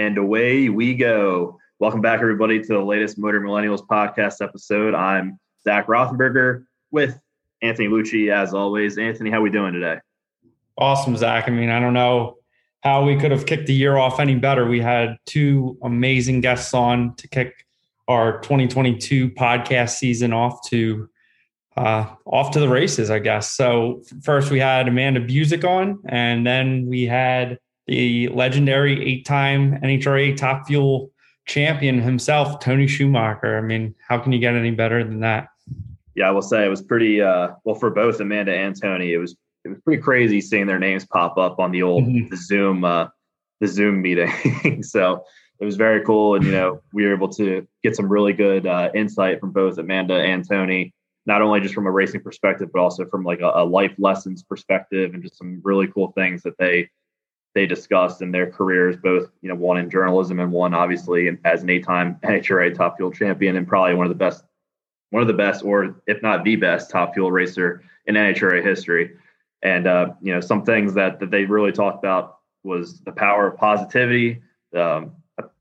And away we go. Welcome back, everybody, to the latest Motor Millennials podcast episode. I'm Zach Rothenberger with Anthony Lucci, as always. Anthony, how we doing today? Awesome, Zach. I mean, I don't know how we could have kicked the year off any better. We had two amazing guests on to kick our 2022 podcast season off to uh, off to the races, I guess. So first we had Amanda Busick on, and then we had the legendary eight-time NHRA Top Fuel champion himself, Tony Schumacher. I mean, how can you get any better than that? Yeah, I will say it was pretty uh, well for both Amanda and Tony. It was it was pretty crazy seeing their names pop up on the old mm-hmm. the Zoom uh, the Zoom meeting. so it was very cool, and you know we were able to get some really good uh, insight from both Amanda and Tony, not only just from a racing perspective, but also from like a, a life lessons perspective, and just some really cool things that they they discussed in their careers, both you know one in journalism and one obviously as an eight-time NHRA Top Fuel champion and probably one of the best, one of the best, or if not the best, Top Fuel racer in NHRA history. And uh, you know some things that that they really talked about was the power of positivity. Um,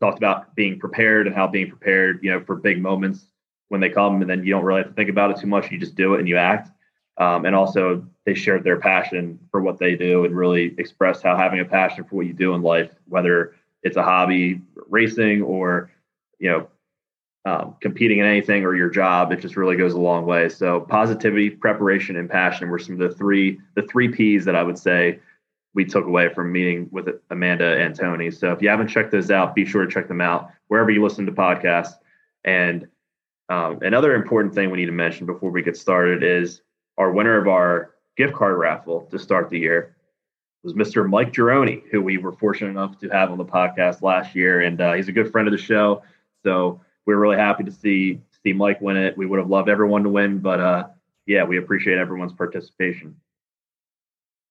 talked about being prepared and how being prepared, you know, for big moments when they come, and then you don't really have to think about it too much. You just do it and you act. Um, and also, they shared their passion for what they do and really expressed how having a passion for what you do in life, whether it's a hobby, racing, or you know, um, competing in anything or your job, it just really goes a long way. So, positivity, preparation, and passion were some of the three the three P's that I would say we took away from meeting with Amanda and Tony. So, if you haven't checked those out, be sure to check them out wherever you listen to podcasts. And um, another important thing we need to mention before we get started is our winner of our gift card raffle to start the year was Mr. Mike Gironi, who we were fortunate enough to have on the podcast last year, and uh, he's a good friend of the show. So we're really happy to see see Mike win it. We would have loved everyone to win, but uh, yeah, we appreciate everyone's participation.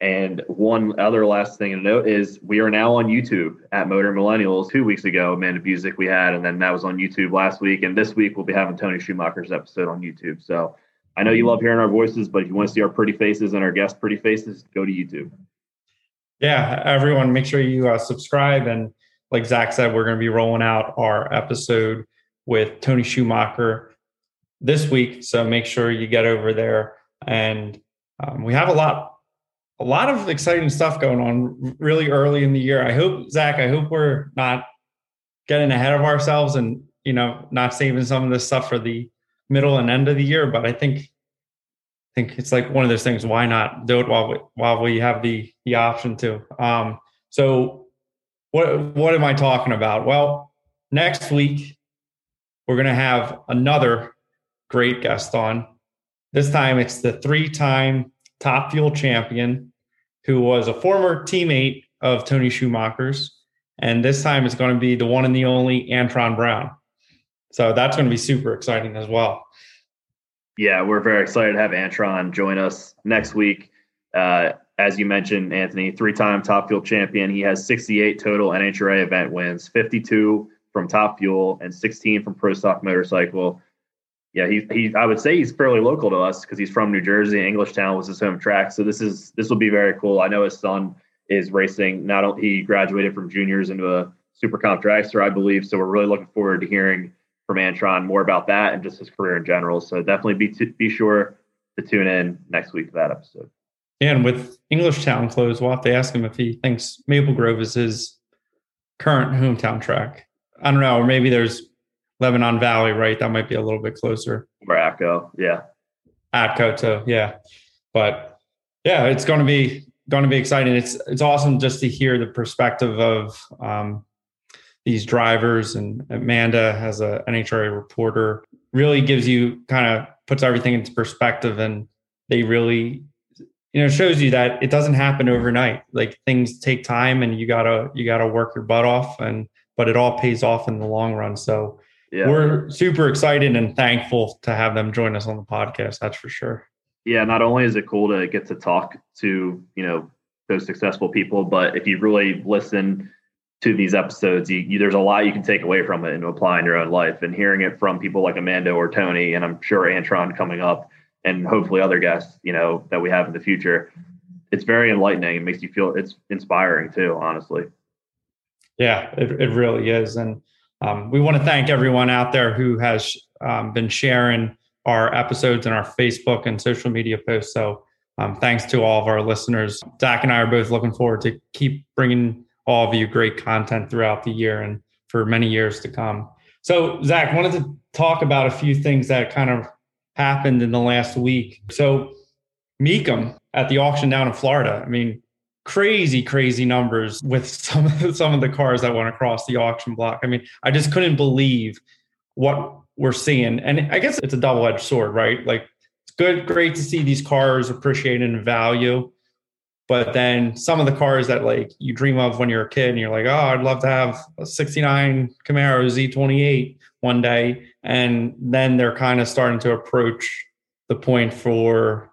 And one other last thing to note is we are now on YouTube at Motor Millennials. Two weeks ago, Amanda Busick we had, and then that was on YouTube last week. And this week we'll be having Tony Schumacher's episode on YouTube. So I know you love hearing our voices, but if you want to see our pretty faces and our guest pretty faces, go to YouTube. Yeah, everyone, make sure you uh, subscribe. And like Zach said, we're going to be rolling out our episode with Tony Schumacher this week. So make sure you get over there. And um, we have a lot, a lot of exciting stuff going on really early in the year. I hope, Zach, I hope we're not getting ahead of ourselves and, you know, not saving some of this stuff for the middle and end of the year. But I think I think it's like one of those things. Why not do it while we while we have the the option to? Um, so what what am I talking about? Well, next week we're gonna have another great guest on. This time it's the three-time top fuel champion who was a former teammate of Tony Schumacher's. And this time it's going to be the one and the only Antron Brown. So that's going to be super exciting as well. Yeah, we're very excited to have Antron join us next week. Uh, as you mentioned, Anthony, three time Top Fuel champion. He has 68 total NHRA event wins, 52 from Top Fuel, and 16 from Pro Stock Motorcycle. Yeah, he, he I would say he's fairly local to us because he's from New Jersey. Englishtown was his home track. So this is this will be very cool. I know his son is racing. Not only he graduated from juniors into a super comp dragster, I believe. So we're really looking forward to hearing from Antron more about that and just his career in general. So definitely be t- be sure to tune in next week for that episode. And with Englishtown closed, we'll have to ask him if he thinks Maple Grove is his current hometown track. I don't know, or maybe there's Lebanon Valley, right? That might be a little bit closer. Or Atco, yeah. Atco too, yeah. But yeah, it's going to be going to be exciting. It's it's awesome just to hear the perspective of um, these drivers and Amanda has a NHRA reporter really gives you kind of puts everything into perspective and they really you know shows you that it doesn't happen overnight. Like things take time and you gotta you gotta work your butt off and but it all pays off in the long run. So yeah. we're super excited and thankful to have them join us on the podcast that's for sure. Yeah not only is it cool to get to talk to you know those successful people but if you really listen to these episodes, you, you, there's a lot you can take away from it and apply in your own life. And hearing it from people like Amanda or Tony, and I'm sure Antron coming up, and hopefully other guests, you know, that we have in the future, it's very enlightening. It makes you feel it's inspiring too, honestly. Yeah, it, it really is. And um, we want to thank everyone out there who has um, been sharing our episodes and our Facebook and social media posts. So um, thanks to all of our listeners. Zach and I are both looking forward to keep bringing all of you great content throughout the year and for many years to come. So, Zach, wanted to talk about a few things that kind of happened in the last week. So, Mecum at the auction down in Florida. I mean, crazy, crazy numbers with some of the, some of the cars that went across the auction block. I mean, I just couldn't believe what we're seeing. And I guess it's a double edged sword, right? Like it's good, great to see these cars appreciated in value. But then some of the cars that like you dream of when you're a kid and you're like, oh, I'd love to have a 69 Camaro Z28 one day. And then they're kind of starting to approach the point for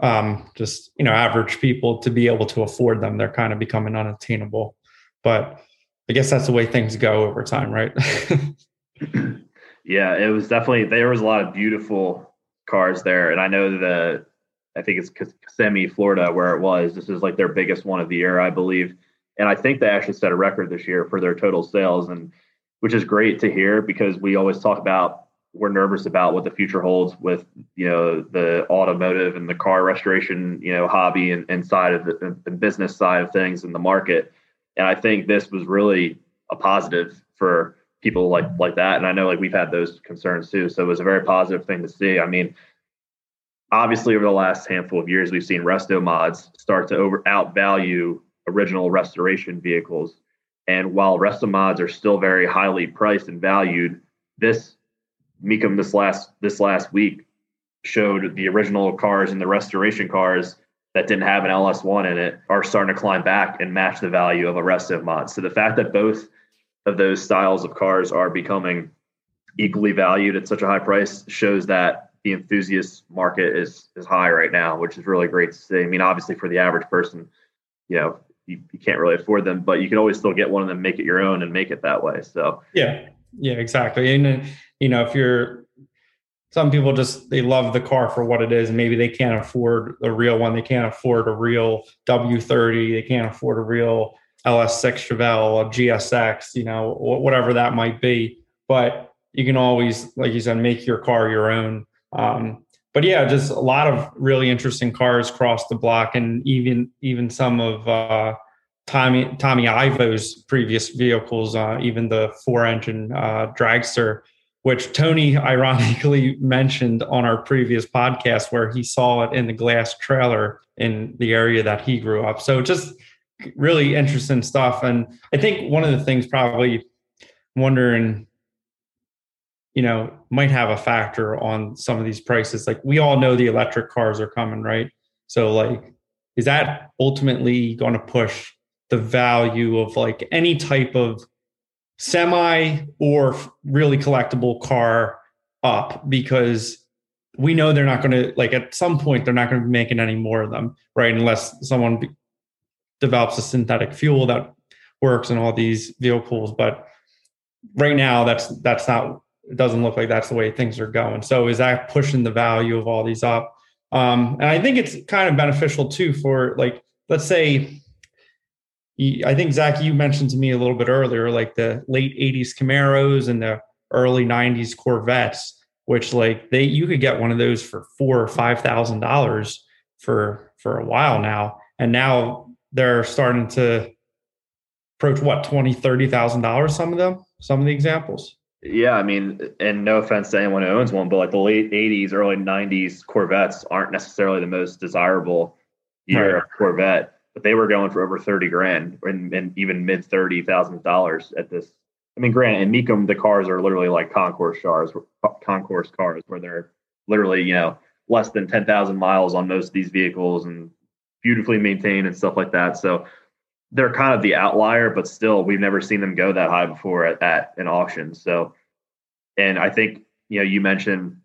um, just, you know, average people to be able to afford them. They're kind of becoming unattainable. But I guess that's the way things go over time, right? Yeah, it was definitely there was a lot of beautiful cars there, and I know the I think it's Kissimmee, Florida, where it was. This is like their biggest one of the year, I believe, and I think they actually set a record this year for their total sales, and which is great to hear because we always talk about we're nervous about what the future holds with you know the automotive and the car restoration you know hobby and, and side of the, the business side of things in the market, and I think this was really a positive for people like like that. And I know like we've had those concerns too. So it was a very positive thing to see. I mean, obviously over the last handful of years, we've seen resto mods start to over outvalue original restoration vehicles. And while resto mods are still very highly priced and valued, this Mecum this last this last week showed the original cars and the restoration cars that didn't have an LS1 in it are starting to climb back and match the value of a resto mod. So the fact that both of those styles of cars are becoming equally valued at such a high price shows that the enthusiast market is is high right now, which is really great to see. I mean, obviously for the average person, you know, you, you can't really afford them, but you can always still get one of them, make it your own, and make it that way. So yeah, yeah, exactly. And uh, you know, if you're some people just they love the car for what it is. And maybe they can't afford a real one. They can't afford a real W30. They can't afford a real LS6 Chevelle, a GSX, you know, whatever that might be. But you can always, like you said, make your car your own. Um, but yeah, just a lot of really interesting cars cross the block, and even even some of uh, Tommy Tommy Ivo's previous vehicles, uh, even the four-engine uh, dragster, which Tony ironically mentioned on our previous podcast, where he saw it in the glass trailer in the area that he grew up. So just really interesting stuff. And I think one of the things probably wondering, you know, might have a factor on some of these prices. Like we all know the electric cars are coming, right? So like, is that ultimately going to push the value of like any type of semi or really collectible car up because we know they're not going to like at some point they're not going to be making any more of them right unless someone develops a synthetic fuel that works in all these vehicles. But right now, that's that's not. It doesn't look like that's the way things are going. So is that pushing the value of all these up? Um, and I think it's kind of beneficial too for like, let's say, I think Zach, you mentioned to me a little bit earlier, like the late '80s Camaros and the early '90s Corvettes, which like they you could get one of those for four or five thousand dollars for for a while now, and now they're starting to approach what twenty, thirty thousand dollars some of them some of the examples yeah i mean and no offense to anyone who owns one but like the late 80s early 90s corvettes aren't necessarily the most desirable year right. corvette but they were going for over 30 grand and, and even mid 30 thousand dollars at this i mean grant and Mecum the cars are literally like concours cars concours cars where they're literally you know less than 10,000 miles on most of these vehicles and beautifully maintained and stuff like that. So they're kind of the outlier, but still, we've never seen them go that high before at, at an auction. So, and I think you know you mentioned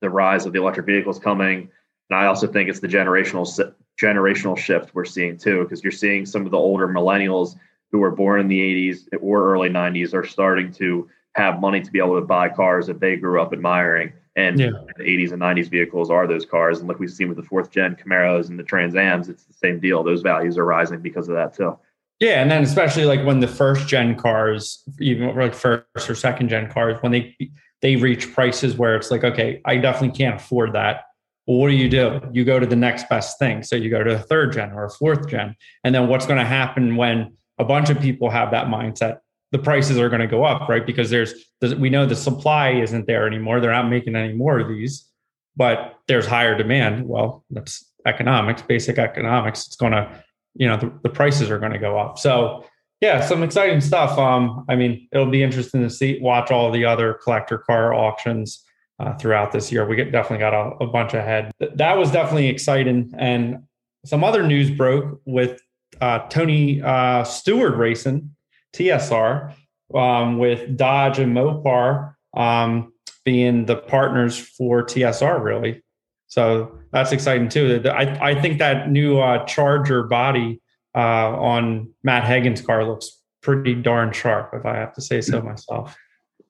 the rise of the electric vehicles coming, and I also think it's the generational generational shift we're seeing too, because you're seeing some of the older millennials who were born in the 80s or early 90s are starting to have money to be able to buy cars that they grew up admiring and yeah. the 80s and 90s vehicles are those cars. And like we've seen with the fourth gen Camaros and the Trans Ams, it's the same deal. Those values are rising because of that too. Yeah, and then especially like when the first gen cars, even like first or second gen cars, when they they reach prices where it's like, okay, I definitely can't afford that. Well, what do you do? You go to the next best thing. So you go to a third gen or a fourth gen. And then what's going to happen when a bunch of people have that mindset? The prices are going to go up, right? Because there's, we know the supply isn't there anymore. They're not making any more of these, but there's higher demand. Well, that's economics, basic economics. It's going to, you know, the, the prices are going to go up. So yeah, some exciting stuff. Um, I mean, it'll be interesting to see, watch all the other collector car auctions uh, throughout this year. We get, definitely got a, a bunch ahead. That was definitely exciting. And some other news broke with uh, Tony uh, Stewart Racing, TSR, um, with Dodge and Mopar um, being the partners for TSR, really. So that's exciting too. I, I think that new uh, Charger body uh, on Matt Hagan's car looks pretty darn sharp, if I have to say so myself.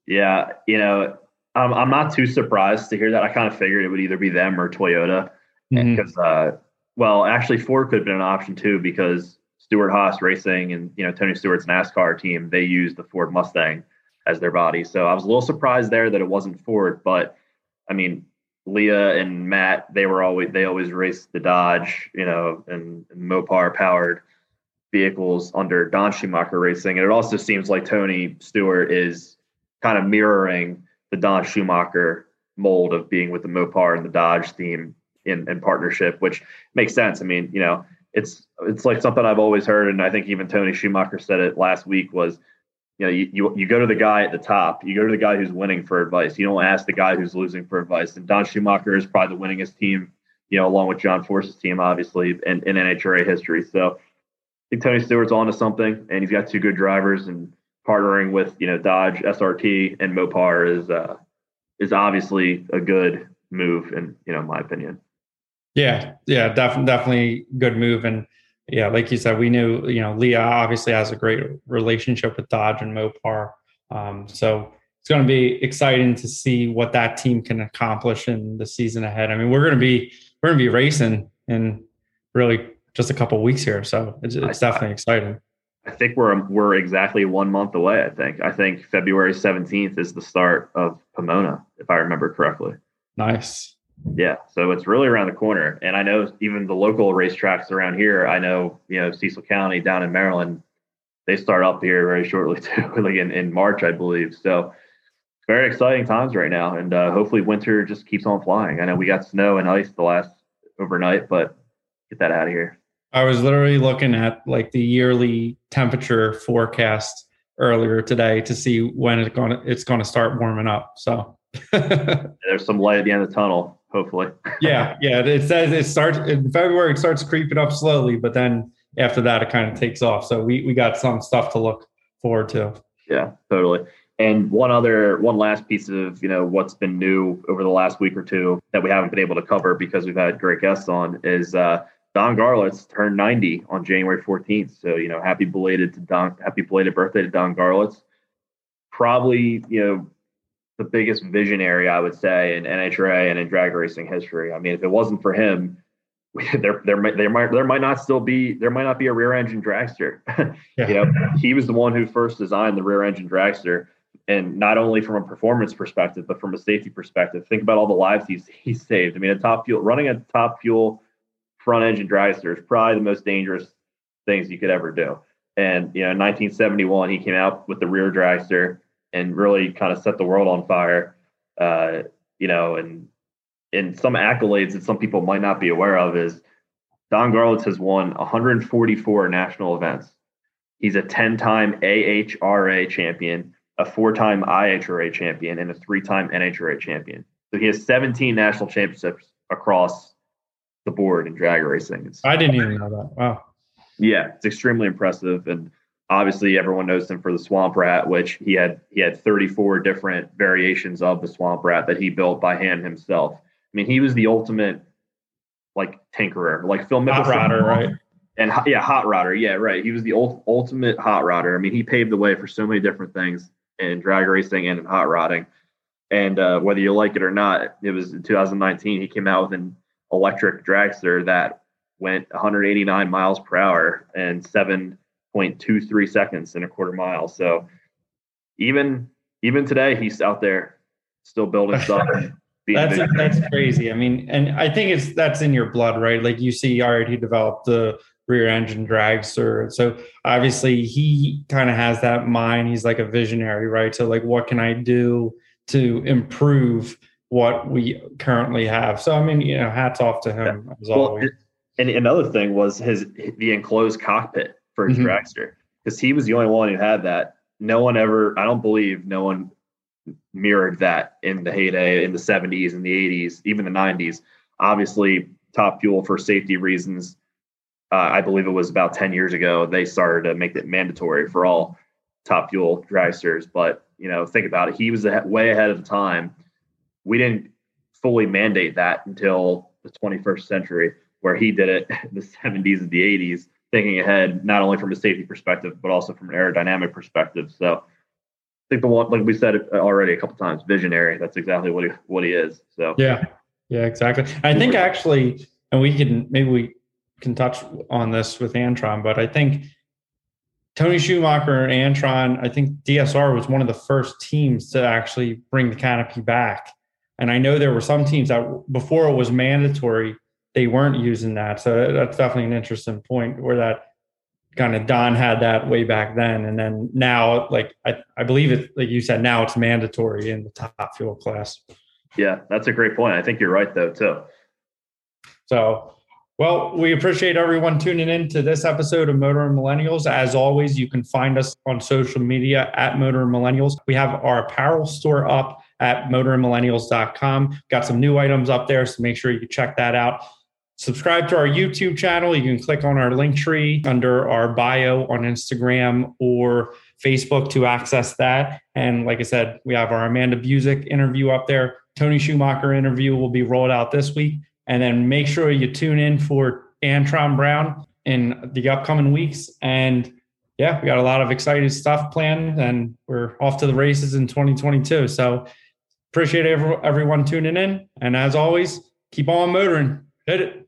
Yeah, you know, um, I'm not too surprised to hear that. I kind of figured it would either be them or Toyota because, mm-hmm. uh, well, actually Ford could have been an option too because Stewart-Haas Racing and you know Tony Stewart's NASCAR team they use the Ford Mustang as their body. So I was a little surprised there that it wasn't Ford, but I mean Leah and Matt they were always they always raced the Dodge, you know, and, and Mopar powered vehicles under Don Schumacher Racing, and it also seems like Tony Stewart is kind of mirroring the Don Schumacher mold of being with the Mopar and the Dodge theme in, in partnership, which makes sense. I mean, you know, it's it's like something I've always heard, and I think even Tony Schumacher said it last week was, you know, you, you you go to the guy at the top, you go to the guy who's winning for advice. You don't ask the guy who's losing for advice. And Don Schumacher is probably the winningest team, you know, along with John Force's team, obviously, in, in NHRA history. So I think Tony Stewart's on to something, and he's got two good drivers, and partnering with you know Dodge SRT and Mopar is uh, is obviously a good move, in you know my opinion. Yeah, yeah, definitely, definitely good move, and yeah, like you said, we knew you know Leah obviously has a great relationship with Dodge and Mopar, um, so it's going to be exciting to see what that team can accomplish in the season ahead. I mean, we're going to be we're going to be racing in really just a couple weeks here, so it's, it's definitely exciting. I think we're we're exactly one month away. I think I think February seventeenth is the start of Pomona, if I remember correctly. Nice. Yeah, so it's really around the corner, and I know even the local racetracks around here. I know you know Cecil County down in Maryland, they start up here very shortly too, like in, in March, I believe. So very exciting times right now, and uh, hopefully winter just keeps on flying. I know we got snow and ice the last overnight, but get that out of here. I was literally looking at like the yearly temperature forecast earlier today to see when it's going to it's going to start warming up. So there's some light at the end of the tunnel, hopefully. yeah, yeah. It says it starts in February. It starts creeping up slowly, but then after that, it kind of takes off. So we we got some stuff to look forward to. Yeah, totally. And one other, one last piece of you know what's been new over the last week or two that we haven't been able to cover because we've had great guests on is. uh Don Garlits turned 90 on January 14th. So, you know, happy belated to Don, happy belated birthday to Don Garlits. Probably, you know, the biggest visionary, I would say, in NHRA and in drag racing history. I mean, if it wasn't for him, there, there might, there might, there might not still be, there might not be a rear engine dragster. Yeah. you know, he was the one who first designed the rear engine dragster, and not only from a performance perspective, but from a safety perspective. Think about all the lives he's he's saved. I mean, a top fuel running a top fuel front engine dragster is probably the most dangerous things you could ever do. And you know, in 1971, he came out with the rear dragster and really kind of set the world on fire. Uh, you know, and in some accolades that some people might not be aware of is Don Garlits has won 144 national events. He's a 10-time AHRA champion, a four-time IHRA champion, and a three-time NHRA champion. So he has 17 national championships across the board in drag racing. It's, I didn't even know that. Wow. Yeah, it's extremely impressive, and obviously everyone knows him for the Swamp Rat, which he had he had 34 different variations of the Swamp Rat that he built by hand himself. I mean, he was the ultimate like tinkerer, like Phil hot rodder, right? And yeah, hot rodder, yeah, right. He was the ult- ultimate hot rodder. I mean, he paved the way for so many different things in drag racing and in hot rodding. And uh, whether you like it or not, it was in 2019 he came out with an electric dragster that went 189 miles per hour and 7.2 0.23 seconds in a quarter mile. So even even today, he's out there still building stuff. that's that's crazy. I mean, and I think it's that's in your blood, right? Like you see, all right, he developed the rear engine dragster, so obviously he kind of has that mind. He's like a visionary, right? So like, what can I do to improve what we currently have? So I mean, you know, hats off to him yeah. as well, always. And another thing was his the enclosed cockpit for his mm-hmm. dragster because he was the only one who had that. No one ever, I don't believe, no one mirrored that in the heyday in the 70s and the 80s, even the 90s. Obviously, top fuel for safety reasons. Uh, I believe it was about 10 years ago they started to make it mandatory for all top fuel dragsters. But you know, think about it. He was way ahead of the time. We didn't fully mandate that until the 21st century, where he did it in the 70s and the 80s, thinking ahead not only from a safety perspective but also from an aerodynamic perspective. So I think the one like we said already a couple times, visionary. That's exactly what he what he is. So yeah, yeah, exactly. I think actually, and we can maybe we can touch on this with Antron, but I think Tony Schumacher and Antron, I think DSR was one of the first teams to actually bring the canopy back. And I know there were some teams that before it was mandatory, they weren't using that. So that's definitely an interesting point where that kind of Don had that way back then. And then now, like I, I believe it, like you said, now it's mandatory in the top fuel class. Yeah, that's a great point. I think you're right though, too. So, well, we appreciate everyone tuning in to this episode of Motor and Millennials. As always, you can find us on social media at Motor and Millennials. We have our apparel store up at motorandmillennials.com. Got some new items up there, so make sure you check that out. Subscribe to our YouTube channel. You can click on our link tree under our bio on Instagram or Facebook to access that. And like I said, we have our Amanda Busick interview up there. Tony Schumacher interview will be rolled out this week. And then make sure you tune in for Antron Brown in the upcoming weeks. And yeah, we got a lot of exciting stuff planned and we're off to the races in 2022. So appreciate everyone tuning in. And as always, keep on motoring. Hit it.